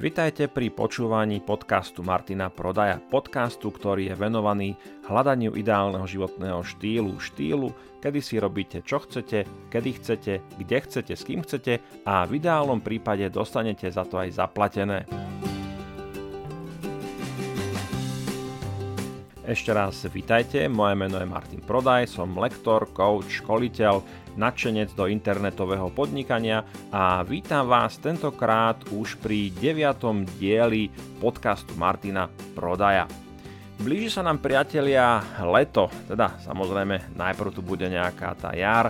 Vitajte pri počúvaní podcastu Martina Prodaja, podcastu, ktorý je venovaný hľadaniu ideálneho životného štýlu, štýlu, kedy si robíte čo chcete, kedy chcete, kde chcete, s kým chcete a v ideálnom prípade dostanete za to aj zaplatené. Ešte raz vitajte, moje meno je Martin Prodaj, som lektor, coach, školiteľ, nadšenec do internetového podnikania a vítam vás tentokrát už pri 9. dieli podcastu Martina Prodaja. Blíži sa nám priatelia leto, teda samozrejme najprv tu bude nejaká tá jar,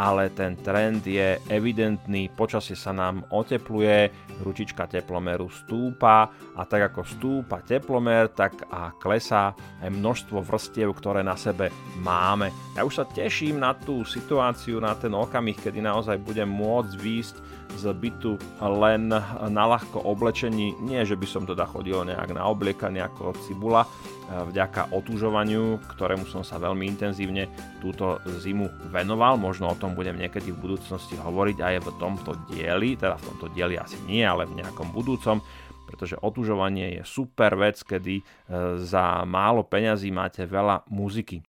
ale ten trend je evidentný, počasie sa nám otepluje, ručička teplomeru stúpa a tak ako stúpa teplomer, tak a klesá aj množstvo vrstiev, ktoré na sebe máme. Ja už sa teším na tú situáciu, na ten okamih, kedy naozaj budem môcť výjsť z bytu len na ľahko oblečení. Nie, že by som teda chodil nejak na obliekanie ako cibula, vďaka otúžovaniu, ktorému som sa veľmi intenzívne túto zimu venoval. Možno o tom budem niekedy v budúcnosti hovoriť aj v tomto dieli, teda v tomto dieli asi nie, ale v nejakom budúcom pretože otužovanie je super vec, kedy e, za málo peňazí máte veľa muziky.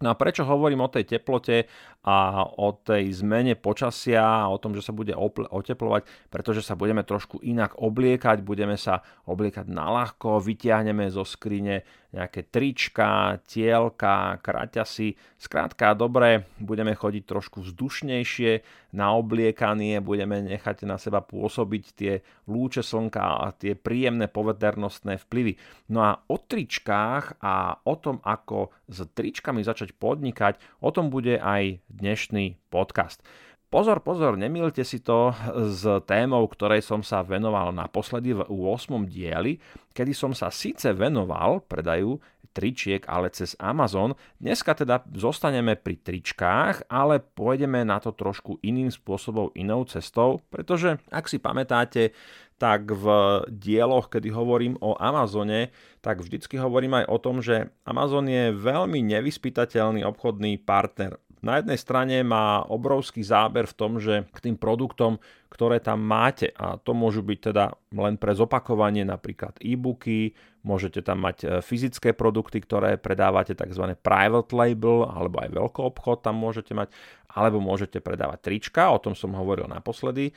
No a prečo hovorím o tej teplote a o tej zmene počasia a o tom, že sa bude oteplovať, pretože sa budeme trošku inak obliekať, budeme sa obliekať na ľahko, vytiahneme zo skrine nejaké trička, tielka, kraťasy. Skrátka, dobre, budeme chodiť trošku vzdušnejšie na obliekanie, budeme nechať na seba pôsobiť tie lúče slnka a tie príjemné poveternostné vplyvy. No a o tričkách a o tom, ako s tričkami začať podnikať, o tom bude aj dnešný podcast. Pozor, pozor, nemilte si to s témou, ktorej som sa venoval naposledy v 8. dieli, kedy som sa síce venoval predaju tričiek, ale cez Amazon. Dneska teda zostaneme pri tričkách, ale pôjdeme na to trošku iným spôsobom, inou cestou, pretože ak si pamätáte, tak v dieloch, kedy hovorím o Amazone, tak vždycky hovorím aj o tom, že Amazon je veľmi nevyspytateľný obchodný partner. Na jednej strane má obrovský záber v tom, že k tým produktom, ktoré tam máte, a to môžu byť teda len pre zopakovanie napríklad e-booky, môžete tam mať e, fyzické produkty, ktoré predávate tzv. private label, alebo aj veľký obchod tam môžete mať, alebo môžete predávať trička, o tom som hovoril naposledy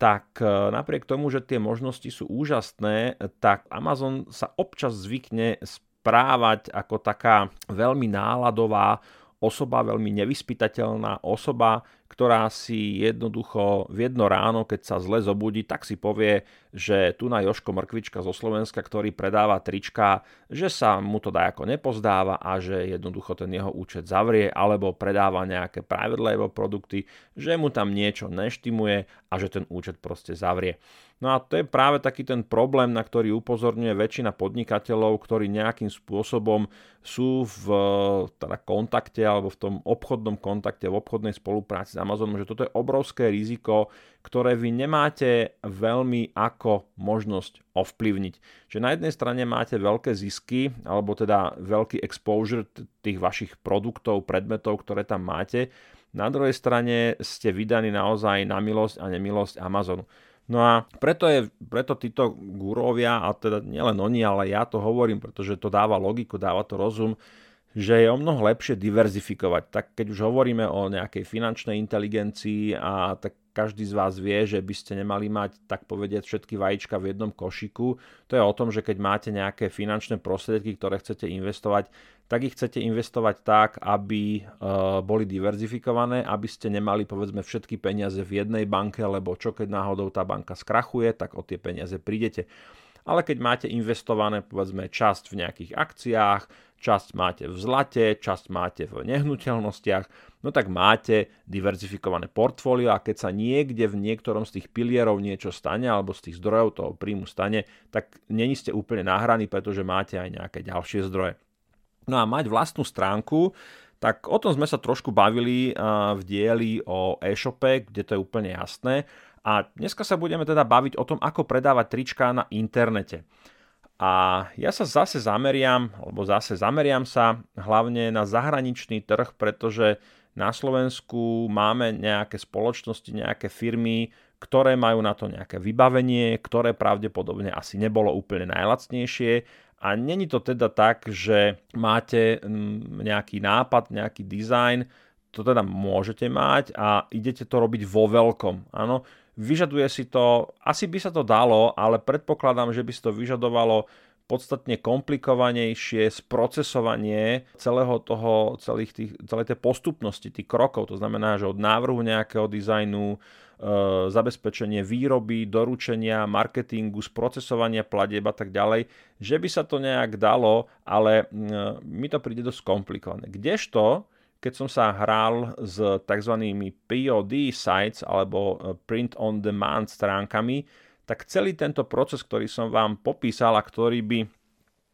tak e, napriek tomu, že tie možnosti sú úžasné, tak Amazon sa občas zvykne správať ako taká veľmi náladová osoba, veľmi nevyspytateľná osoba, ktorá si jednoducho v jedno ráno, keď sa zle zobudí, tak si povie, že tu na Joško Mrkvička zo Slovenska, ktorý predáva trička, že sa mu to dajako nepozdáva a že jednoducho ten jeho účet zavrie, alebo predáva nejaké private label produkty, že mu tam niečo neštimuje a že ten účet proste zavrie. No a to je práve taký ten problém, na ktorý upozorňuje väčšina podnikateľov, ktorí nejakým spôsobom sú v teda kontakte alebo v tom obchodnom kontakte, v obchodnej spolupráci s Amazonom, že toto je obrovské riziko, ktoré vy nemáte veľmi ako možnosť ovplyvniť. Že na jednej strane máte veľké zisky, alebo teda veľký exposure tých vašich produktov, predmetov, ktoré tam máte, na druhej strane ste vydaní naozaj na milosť a nemilosť Amazonu. No a preto, je, preto títo gurovia, a teda nielen oni, ale ja to hovorím, pretože to dáva logiku, dáva to rozum, že je o mnoho lepšie diverzifikovať. Tak keď už hovoríme o nejakej finančnej inteligencii a tak každý z vás vie, že by ste nemali mať, tak povedať, všetky vajíčka v jednom košiku. To je o tom, že keď máte nejaké finančné prostriedky, ktoré chcete investovať, tak ich chcete investovať tak, aby uh, boli diverzifikované, aby ste nemali povedzme všetky peniaze v jednej banke, lebo čo keď náhodou tá banka skrachuje, tak o tie peniaze prídete. Ale keď máte investované povedzme časť v nejakých akciách, časť máte v zlate, časť máte v nehnuteľnostiach, no tak máte diverzifikované portfólio a keď sa niekde v niektorom z tých pilierov niečo stane alebo z tých zdrojov toho príjmu stane, tak není ste úplne nahraní, pretože máte aj nejaké ďalšie zdroje. No a mať vlastnú stránku, tak o tom sme sa trošku bavili v dieli o e-shope, kde to je úplne jasné. A dneska sa budeme teda baviť o tom, ako predávať trička na internete. A ja sa zase zameriam, alebo zase zameriam sa hlavne na zahraničný trh, pretože na Slovensku máme nejaké spoločnosti, nejaké firmy, ktoré majú na to nejaké vybavenie, ktoré pravdepodobne asi nebolo úplne najlacnejšie a není to teda tak, že máte mm, nejaký nápad, nejaký dizajn, to teda môžete mať a idete to robiť vo veľkom. Áno, vyžaduje si to, asi by sa to dalo, ale predpokladám, že by si to vyžadovalo podstatne komplikovanejšie sprocesovanie celého toho, celých tých, celej tej postupnosti, tých krokov. To znamená, že od návrhu nejakého dizajnu, zabezpečenie výroby, doručenia, marketingu, sprocesovania platieb a tak ďalej, že by sa to nejak dalo, ale e, mi to príde dosť komplikované. Kdežto, keď som sa hral s tzv. POD sites alebo e, print on demand stránkami, tak celý tento proces, ktorý som vám popísal a ktorý by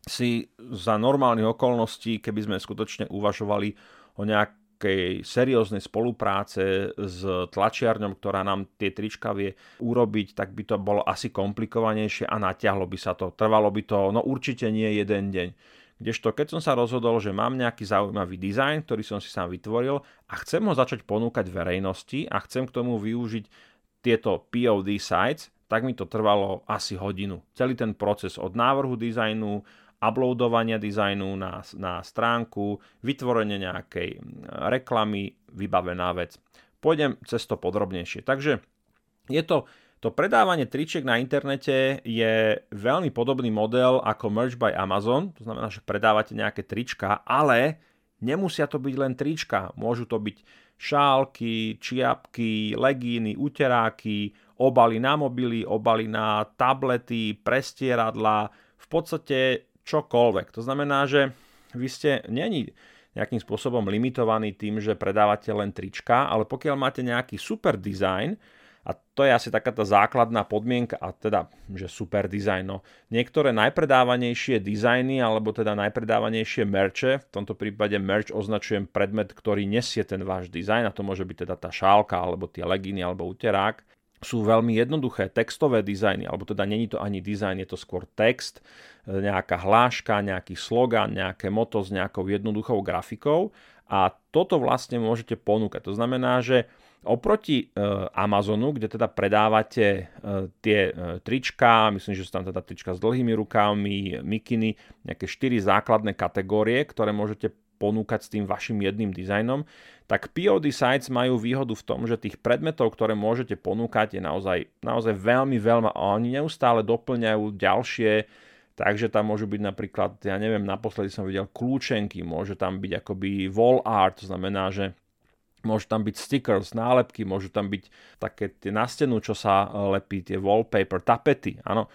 si za normálnych okolností, keby sme skutočne uvažovali o nejakej serióznej spolupráce s tlačiarňom, ktorá nám tie trička vie urobiť, tak by to bolo asi komplikovanejšie a natiahlo by sa to. Trvalo by to, no určite nie jeden deň. Kdežto keď som sa rozhodol, že mám nejaký zaujímavý dizajn, ktorý som si sám vytvoril a chcem ho začať ponúkať verejnosti a chcem k tomu využiť tieto POD sites, tak mi to trvalo asi hodinu. Celý ten proces od návrhu dizajnu, uploadovania dizajnu na, na stránku, vytvorenie nejakej reklamy, vybavená vec. Pôjdem cez to podrobnejšie. Takže je to, to predávanie tričiek na internete je veľmi podobný model ako Merch by Amazon, to znamená, že predávate nejaké trička, ale nemusia to byť len trička, môžu to byť šálky, čiapky, legíny, uteráky, obaly na mobily, obaly na tablety, prestieradla, v podstate čokoľvek. To znamená, že vy ste není nejakým spôsobom limitovaní tým, že predávate len trička, ale pokiaľ máte nejaký super dizajn, a to je asi taká tá základná podmienka, a teda, že super dizajn. No. Niektoré najpredávanejšie dizajny, alebo teda najpredávanejšie merče, v tomto prípade merch označujem predmet, ktorý nesie ten váš dizajn, a to môže byť teda tá šálka, alebo tie legíny, alebo uterák sú veľmi jednoduché textové dizajny, alebo teda není to ani dizajn, je to skôr text, e, nejaká hláška, nejaký slogan, nejaké moto s nejakou jednoduchou grafikou a toto vlastne môžete ponúkať. To znamená, že oproti e, Amazonu, kde teda predávate e, tie trička, myslím, že sú tam teda trička s dlhými rukávmi, mikiny, nejaké štyri základné kategórie, ktoré môžete ponúkať s tým vašim jedným dizajnom, tak POD sites majú výhodu v tom, že tých predmetov, ktoré môžete ponúkať, je naozaj, naozaj veľmi veľmi a oni neustále doplňajú ďalšie, takže tam môžu byť napríklad, ja neviem, naposledy som videl kľúčenky, môže tam byť akoby wall art, to znamená, že môžu tam byť stickers, nálepky, môžu tam byť také tie na stenu, čo sa lepí, tie wallpaper, tapety, áno.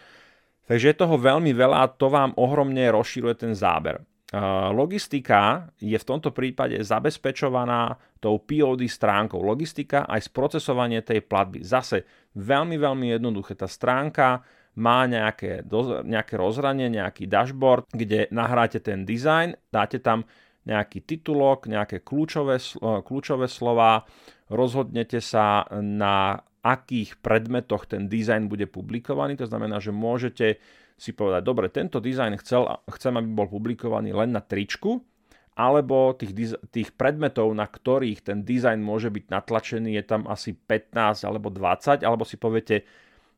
Takže je toho veľmi veľa a to vám ohromne rozširuje ten záber. Logistika je v tomto prípade zabezpečovaná tou POD stránkou. Logistika aj sprocesovanie tej platby. Zase veľmi, veľmi jednoduché. Tá stránka má nejaké, nejaké rozhranie, nejaký dashboard, kde nahráte ten design, dáte tam nejaký titulok, nejaké kľúčové, kľúčové slova, rozhodnete sa na akých predmetoch ten dizajn bude publikovaný. To znamená, že môžete si povedať, dobre, tento dizajn chcel, chcem, aby bol publikovaný len na tričku, alebo tých, tých predmetov, na ktorých ten dizajn môže byť natlačený, je tam asi 15 alebo 20, alebo si poviete,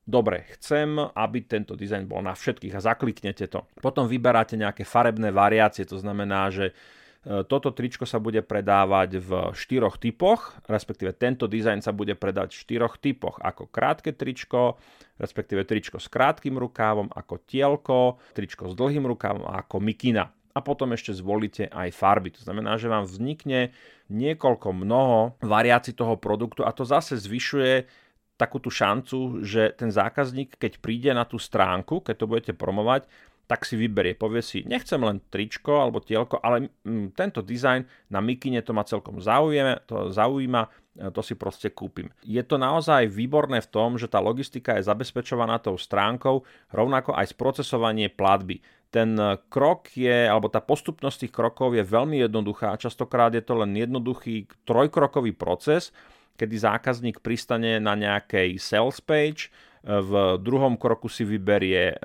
dobre, chcem, aby tento dizajn bol na všetkých a zakliknete to. Potom vyberáte nejaké farebné variácie, to znamená, že toto tričko sa bude predávať v štyroch typoch, respektíve tento dizajn sa bude predať v štyroch typoch, ako krátke tričko, respektíve tričko s krátkým rukávom, ako tielko, tričko s dlhým rukávom a ako mikina. A potom ešte zvolíte aj farby. To znamená, že vám vznikne niekoľko mnoho variácií toho produktu a to zase zvyšuje takú tú šancu, že ten zákazník, keď príde na tú stránku, keď to budete promovať, tak si vyberie, povie si, nechcem len tričko alebo tielko, ale mm, tento dizajn na mikine to ma celkom zaujíma, to zaujíma, e, to si proste kúpim. Je to naozaj výborné v tom, že tá logistika je zabezpečovaná tou stránkou, rovnako aj sprocesovanie platby. Ten e, krok je, alebo tá postupnosť tých krokov je veľmi jednoduchá. Častokrát je to len jednoduchý trojkrokový proces, kedy zákazník pristane na nejakej sales page, e, v druhom kroku si vyberie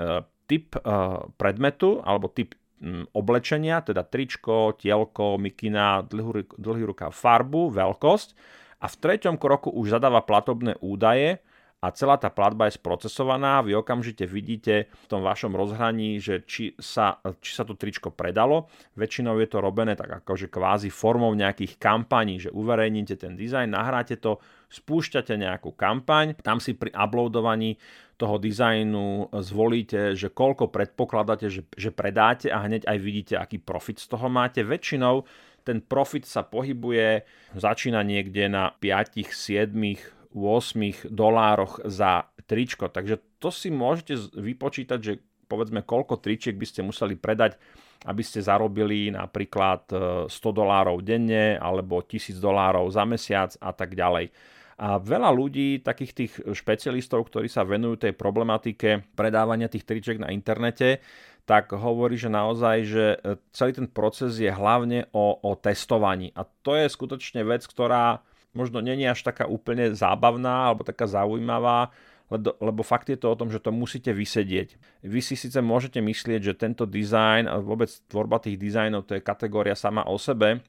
typ uh, predmetu alebo typ mm, oblečenia, teda tričko, tielko, mikina, dlhý, dlhý ruka, farbu, veľkosť a v treťom kroku už zadáva platobné údaje, a celá tá platba je sprocesovaná, vy okamžite vidíte v tom vašom rozhraní, že či sa, či sa to tričko predalo. Väčšinou je to robené tak akože kvázi formou nejakých kampaní, že uverejníte ten dizajn, nahráte to, spúšťate nejakú kampaň, tam si pri uploadovaní toho dizajnu zvolíte, že koľko predpokladáte, že, že predáte a hneď aj vidíte, aký profit z toho máte. Väčšinou ten profit sa pohybuje, začína niekde na 5, 7, 8 dolároch za tričko. Takže to si môžete vypočítať, že povedzme koľko tričiek by ste museli predať, aby ste zarobili napríklad 100 e, dolárov denne alebo 1000 dolárov za mesiac a tak ďalej. A veľa ľudí, takých tých špecialistov, ktorí sa venujú tej problematike predávania tých tričiek na internete, tak hovorí, že naozaj, že e, celý ten proces je hlavne o, o testovaní. A to je skutočne vec, ktorá možno není až taká úplne zábavná alebo taká zaujímavá, lebo fakt je to o tom, že to musíte vysedieť. Vy si síce môžete myslieť, že tento dizajn a vôbec tvorba tých dizajnov to je kategória sama o sebe,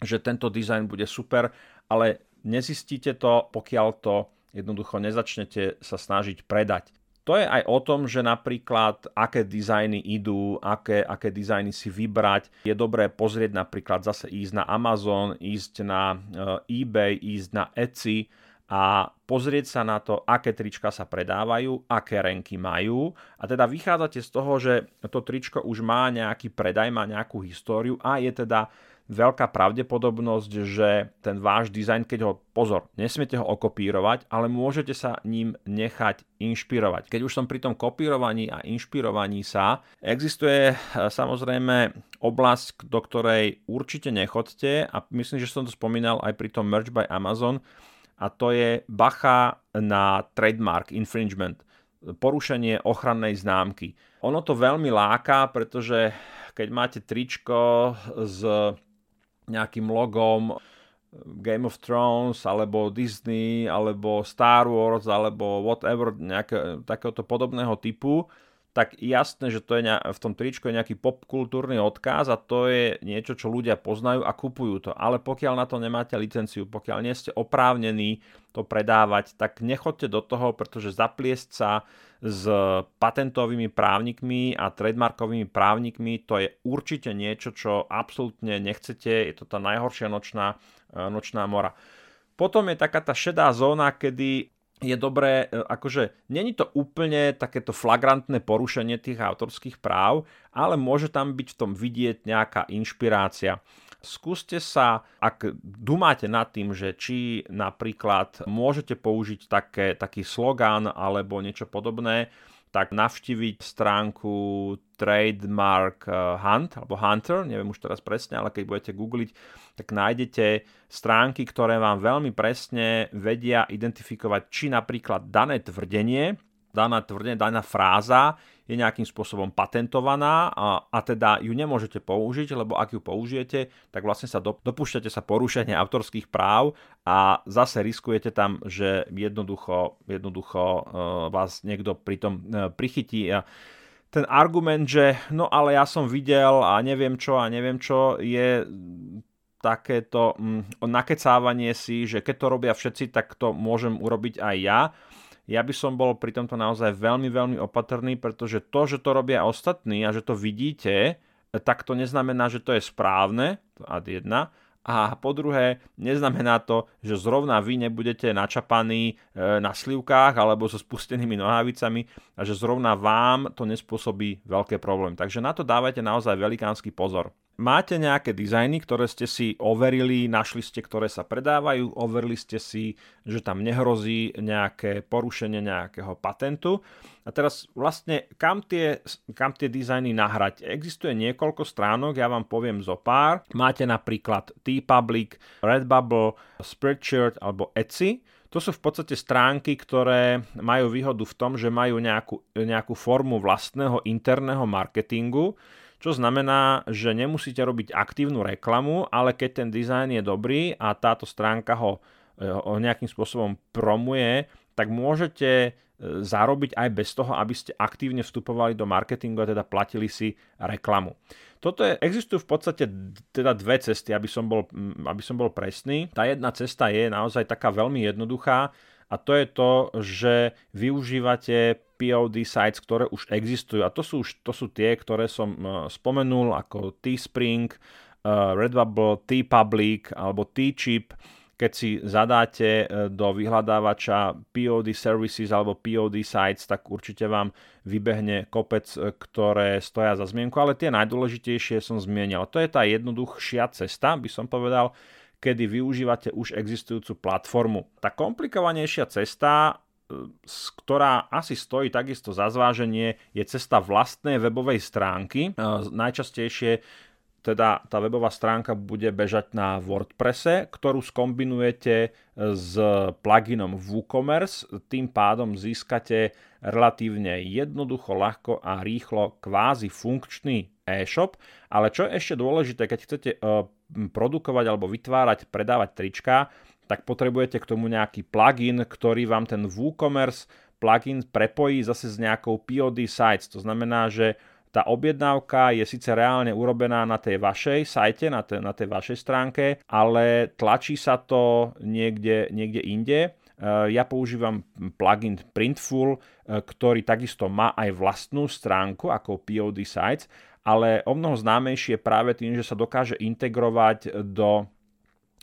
že tento dizajn bude super, ale nezistíte to, pokiaľ to jednoducho nezačnete sa snažiť predať. To je aj o tom, že napríklad aké dizajny idú, aké, aké dizajny si vybrať. Je dobré pozrieť napríklad zase ísť na Amazon, ísť na eh, eBay, ísť na Etsy a pozrieť sa na to, aké trička sa predávajú, aké renky majú a teda vychádzate z toho, že to tričko už má nejaký predaj, má nejakú históriu a je teda veľká pravdepodobnosť, že ten váš dizajn, keď ho, pozor, nesmiete ho okopírovať, ale môžete sa ním nechať inšpirovať. Keď už som pri tom kopírovaní a inšpirovaní sa, existuje e, samozrejme oblasť, do ktorej určite nechodte a myslím, že som to spomínal aj pri tom Merch by Amazon a to je bacha na trademark infringement porušenie ochrannej známky. Ono to veľmi láka, pretože keď máte tričko s nejakým logom Game of Thrones, alebo Disney, alebo Star Wars, alebo whatever, nejaké, takéhoto podobného typu, tak jasné, že to je v tom tričku je nejaký popkultúrny odkaz a to je niečo, čo ľudia poznajú a kupujú to. Ale pokiaľ na to nemáte licenciu, pokiaľ nie ste oprávnení to predávať, tak nechoďte do toho, pretože zapliesť sa s patentovými právnikmi a trademarkovými právnikmi, to je určite niečo, čo absolútne nechcete. Je to tá najhoršia nočná, nočná mora. Potom je taká tá šedá zóna, kedy je dobré, e, akože není to úplne takéto flagrantné porušenie tých autorských práv, ale môže tam byť v tom vidieť nejaká inšpirácia. Skúste sa, ak dumáte nad tým, že či napríklad môžete použiť také, taký slogán alebo niečo podobné, tak navštíviť stránku Trademark eh, Hunt alebo Hunter, neviem už teraz presne, ale keď budete googliť, tak nájdete stránky, ktoré vám veľmi presne vedia identifikovať, či napríklad dané tvrdenie, daná tvrdenie, daná fráza je nejakým spôsobom patentovaná a, a teda ju nemôžete použiť, lebo ak ju použijete, tak vlastne sa do, dopúšťate sa porušenia autorských práv a zase riskujete tam, že jednoducho, jednoducho uh, vás niekto pri tom uh, prichytí. A ten argument, že no ale ja som videl a neviem čo a neviem čo, je takéto mm, nakecávanie si, že keď to robia všetci, tak to môžem urobiť aj ja ja by som bol pri tomto naozaj veľmi, veľmi opatrný, pretože to, že to robia ostatní a že to vidíte, tak to neznamená, že to je správne, to jedna. A po druhé, neznamená to, že zrovna vy nebudete načapaní e, na slivkách alebo so spustenými nohavicami a že zrovna vám to nespôsobí veľké problém. Takže na to dávajte naozaj velikánsky pozor. Máte nejaké dizajny, ktoré ste si overili, našli ste, ktoré sa predávajú, overili ste si, že tam nehrozí nejaké porušenie nejakého patentu. A teraz vlastne kam tie, kam tie dizajny nahrať? Existuje niekoľko stránok, ja vám poviem zo pár. Máte napríklad T-Public, Redbubble, Spreadshirt alebo Etsy. To sú v podstate stránky, ktoré majú výhodu v tom, že majú nejakú, nejakú formu vlastného interného marketingu, čo znamená, že nemusíte robiť aktívnu reklamu, ale keď ten dizajn je dobrý a táto stránka ho, ho nejakým spôsobom promuje, tak môžete e, zarobiť aj bez toho, aby ste aktívne vstupovali do marketingu a teda platili si reklamu. Toto je, existujú v podstate teda dve cesty, aby som, bol, aby som bol presný. Tá jedna cesta je naozaj taká veľmi jednoduchá a to je to, že využívate POD sites, ktoré už existujú. A to sú, to sú tie, ktoré som e, spomenul ako Teespring, e, Redbubble, T-Public alebo T-Chip. Keď si zadáte e, do vyhľadávača POD services alebo POD sites, tak určite vám vybehne kopec, ktoré stoja za zmienku, ale tie najdôležitejšie som zmienil. To je tá jednoduchšia cesta, by som povedal, kedy využívate už existujúcu platformu. Tá komplikovanejšia cesta e, ktorá asi stojí takisto za zváženie, je cesta vlastnej webovej stránky. Najčastejšie teda tá webová stránka bude bežať na WordPresse, ktorú skombinujete s pluginom WooCommerce, tým pádom získate relatívne jednoducho, ľahko a rýchlo kvázi funkčný e-shop, ale čo je ešte dôležité, keď chcete e, produkovať alebo vytvárať, predávať trička, tak potrebujete k tomu nejaký plugin, ktorý vám ten WooCommerce plugin prepojí zase s nejakou POD sites. To znamená, že tá objednávka je síce reálne urobená na tej vašej sajte, na, tej, na tej vašej stránke, ale tlačí sa to niekde, niekde inde. E, ja používam plugin Printful, e, ktorý takisto má aj vlastnú stránku ako POD Sites, ale o mnoho známejšie práve tým, že sa dokáže integrovať do,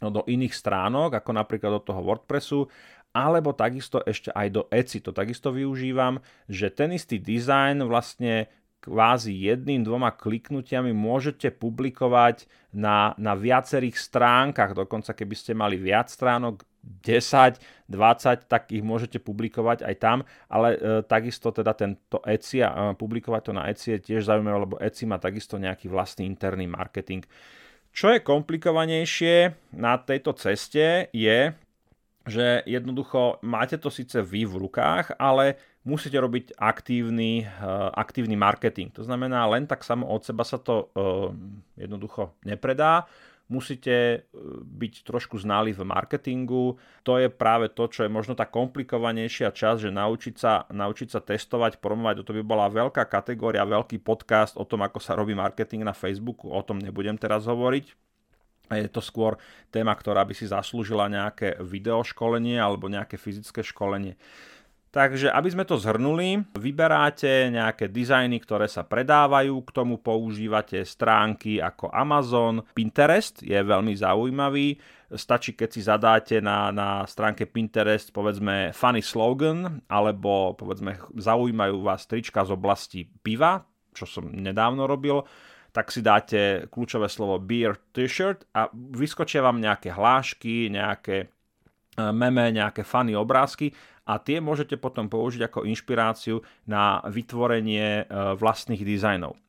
do iných stránok, ako napríklad do toho WordPressu, alebo takisto ešte aj do Etsy. To takisto využívam, že ten istý dizajn vlastne kvázi jedným, dvoma kliknutiami môžete publikovať na, na viacerých stránkach. Dokonca keby ste mali viac stránok, 10, 20, tak ich môžete publikovať aj tam, ale e, takisto teda tento Etsy a e, publikovať to na Etsy je tiež zaujímavé, lebo Etsy má takisto nejaký vlastný interný marketing. Čo je komplikovanejšie na tejto ceste je, že jednoducho máte to síce vy v rukách, ale musíte robiť aktívny, uh, aktívny marketing. To znamená, len tak samo od seba sa to uh, jednoducho nepredá. Musíte eh, byť trošku znali v marketingu. To je práve to, čo je možno tá komplikovanejšia časť, že naučiť sa, naučiť sa testovať, promovať. To by bola veľká kategória, veľký podcast o tom, ako sa robí marketing na Facebooku. O tom nebudem teraz hovoriť je to skôr téma, ktorá by si zaslúžila nejaké videoškolenie alebo nejaké fyzické školenie. Takže aby sme to zhrnuli, vyberáte nejaké dizajny, ktoré sa predávajú, k tomu používate stránky ako Amazon, Pinterest je veľmi zaujímavý, stačí keď si zadáte na, na stránke Pinterest povedzme funny slogan, alebo povedzme zaujímajú vás trička z oblasti piva, čo som nedávno robil, tak si dáte kľúčové slovo beer t-shirt a vyskočia vám nejaké hlášky, nejaké e, meme, nejaké funny obrázky a tie môžete potom použiť ako inšpiráciu na vytvorenie e, vlastných dizajnov.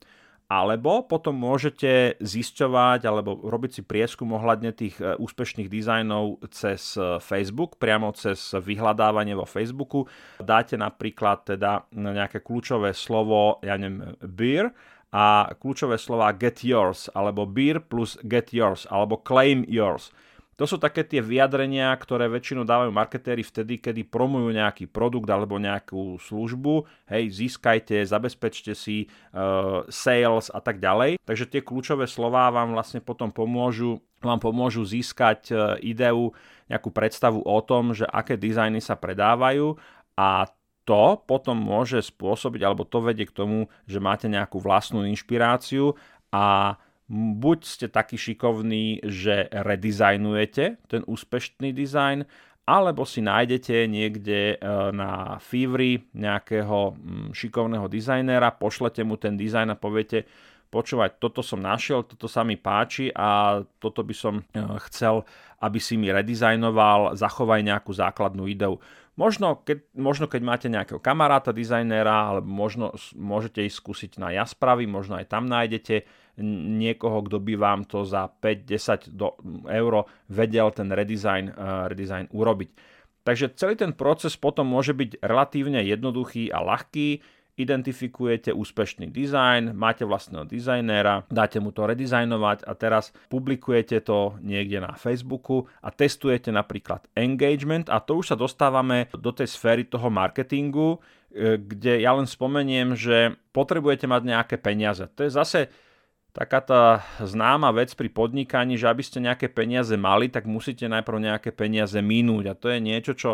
Alebo potom môžete zisťovať alebo robiť si prieskum ohľadne tých e, úspešných dizajnov cez Facebook, priamo cez vyhľadávanie vo Facebooku. Dáte napríklad teda nejaké kľúčové slovo, ja neviem, beer a kľúčové slova get yours, alebo beer plus get yours, alebo claim yours. To sú také tie vyjadrenia, ktoré väčšinou dávajú marketéri vtedy, kedy promujú nejaký produkt alebo nejakú službu. Hej, získajte, zabezpečte si uh, sales a tak ďalej. Takže tie kľúčové slová vám vlastne potom pomôžu, vám pomôžu získať uh, ideu, nejakú predstavu o tom, že aké dizajny sa predávajú a to potom môže spôsobiť, alebo to vedie k tomu, že máte nejakú vlastnú inšpiráciu a buď ste takí šikovní, že redizajnujete ten úspešný dizajn, alebo si nájdete niekde e, na Fiverr nejakého šikovného dizajnera, pošlete mu ten dizajn a poviete, počúvať, toto som našiel, toto sa mi páči a toto by som e, chcel, aby si mi redizajnoval, zachovaj nejakú základnú ideu. Možno keď, možno keď máte nejakého kamaráta, dizajnéra, alebo možno môžete ísť skúsiť na Jaspravy, možno aj tam nájdete niekoho, kto by vám to za 5-10 euro vedel ten redesign, uh, redesign urobiť. Takže celý ten proces potom môže byť relatívne jednoduchý a ľahký. identifikujete úspešný dizajn, máte vlastného dizajnéra, dáte mu to redizajnovať a teraz publikujete to niekde na Facebooku a testujete napríklad engagement a to už sa dostávame do tej sféry toho marketingu, e, kde ja len spomeniem, že potrebujete mať nejaké peniaze. To je zase taká tá známa vec pri podnikaní, že aby ste nejaké peniaze mali, tak musíte najprv nejaké peniaze minúť a to je niečo, čo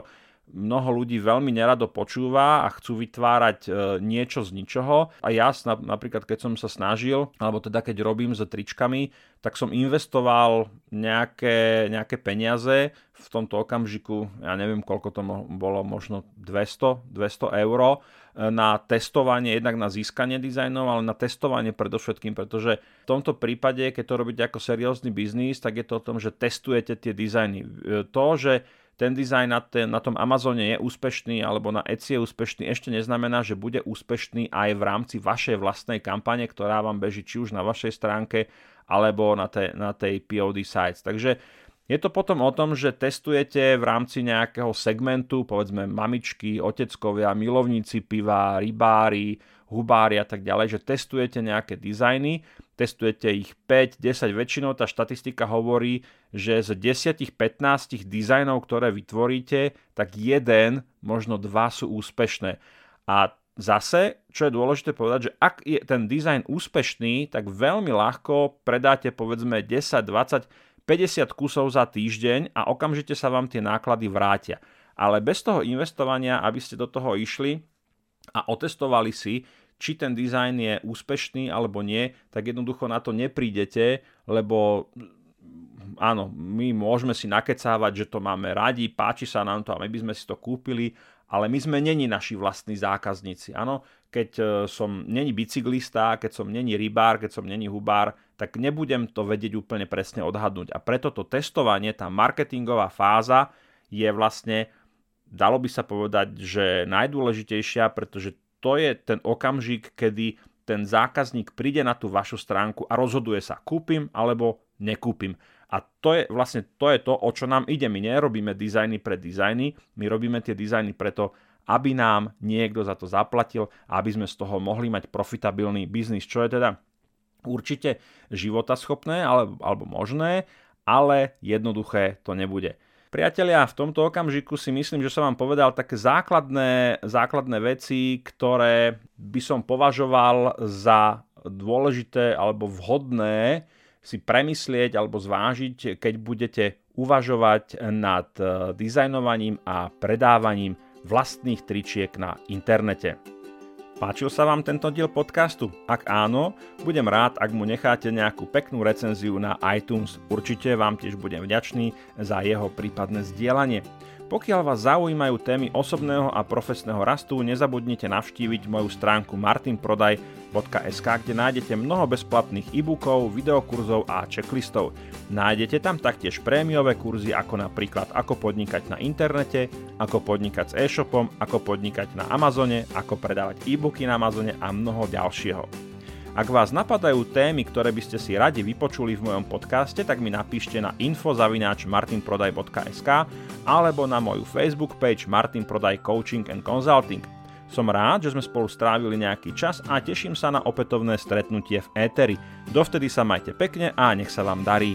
mnoho ľudí veľmi nerado počúva a chcú vytvárať e, niečo z ničoho. A ja napríklad, keď som sa snažil, alebo teda keď robím s tričkami, tak som investoval nejaké, nejaké peniaze v tomto okamžiku, ja neviem koľko to bolo, možno 200, 200 eur na testovanie, jednak na získanie dizajnov, ale na testovanie predovšetkým, pretože v tomto prípade, keď to robíte ako seriózny biznis, tak je to o tom, že testujete tie dizajny. To, že ten dizajn na, ten, na tom Amazone je úspešný alebo na Etsy je úspešný, ešte neznamená, že bude úspešný aj v rámci vašej vlastnej kampane, ktorá vám beží či už na vašej stránke alebo na, tej, na tej POD sites. Takže je to potom o tom, že testujete v rámci nejakého segmentu, povedzme mamičky, oteckovia, milovníci piva, rybári, hubári a tak ďalej, že testujete nejaké dizajny, testujete ich 5, 10, väčšinou tá štatistika hovorí, že z 10-15 dizajnov, ktoré vytvoríte, tak jeden, možno dva sú úspešné. A Zase, čo je dôležité povedať, že ak je ten dizajn úspešný, tak veľmi ľahko predáte povedzme 10, 20, 50 kusov za týždeň a okamžite sa vám tie náklady vrátia. Ale bez toho investovania, aby ste do toho išli a otestovali si, či ten dizajn je úspešný alebo nie, tak jednoducho na to neprídete, lebo áno, my môžeme si nakecávať, že to máme radi, páči sa nám to a my by sme si to kúpili, ale my sme není naši vlastní zákazníci. Áno, keď e, som není bicyklista, keď som není rybár, keď som není hubár, tak nebudem to vedieť úplne presne odhadnúť. A preto to testovanie, tá marketingová fáza je vlastne, dalo by sa povedať, že najdôležitejšia, pretože to je ten okamžik, kedy ten zákazník príde na tú vašu stránku a rozhoduje sa, kúpim alebo nekúpim. A to je vlastne to, je to o čo nám ide. My nerobíme dizajny pre dizajny, my robíme tie dizajny preto, aby nám niekto za to zaplatil aby sme z toho mohli mať profitabilný biznis, čo je teda určite životaschopné alebo možné, ale jednoduché to nebude. Priatelia, v tomto okamžiku si myslím, že som vám povedal také základné, základné veci, ktoré by som považoval za dôležité alebo vhodné si premyslieť alebo zvážiť, keď budete uvažovať nad eh, dizajnovaním a predávaním vlastných tričiek na internete. Páčil sa vám tento diel podcastu? Ak áno, budem rád, ak mu necháte nejakú peknú recenziu na iTunes. Určite vám tiež budem vďačný za jeho prípadné zdieľanie. Pokiaľ vás zaujímajú témy osobného a profesného rastu, nezabudnite navštíviť moju stránku martinprodaj.sk, kde nájdete mnoho bezplatných e-bookov, videokurzov a checklistov. Nájdete tam taktiež prémiové kurzy ako napríklad ako podnikať na internete, ako podnikať s e-shopom, ako podnikať na Amazone, ako predávať e-booky na Amazone a mnoho ďalšieho. Ak vás napadajú témy, ktoré by ste si radi vypočuli v mojom podcaste, tak mi napíšte na info.martinprodaj.sk alebo na moju Facebook page Martin Prodaj Coaching and Consulting. Som rád, že sme spolu strávili nejaký čas a teším sa na opätovné stretnutie v éteri. Dovtedy sa majte pekne a nech sa vám darí.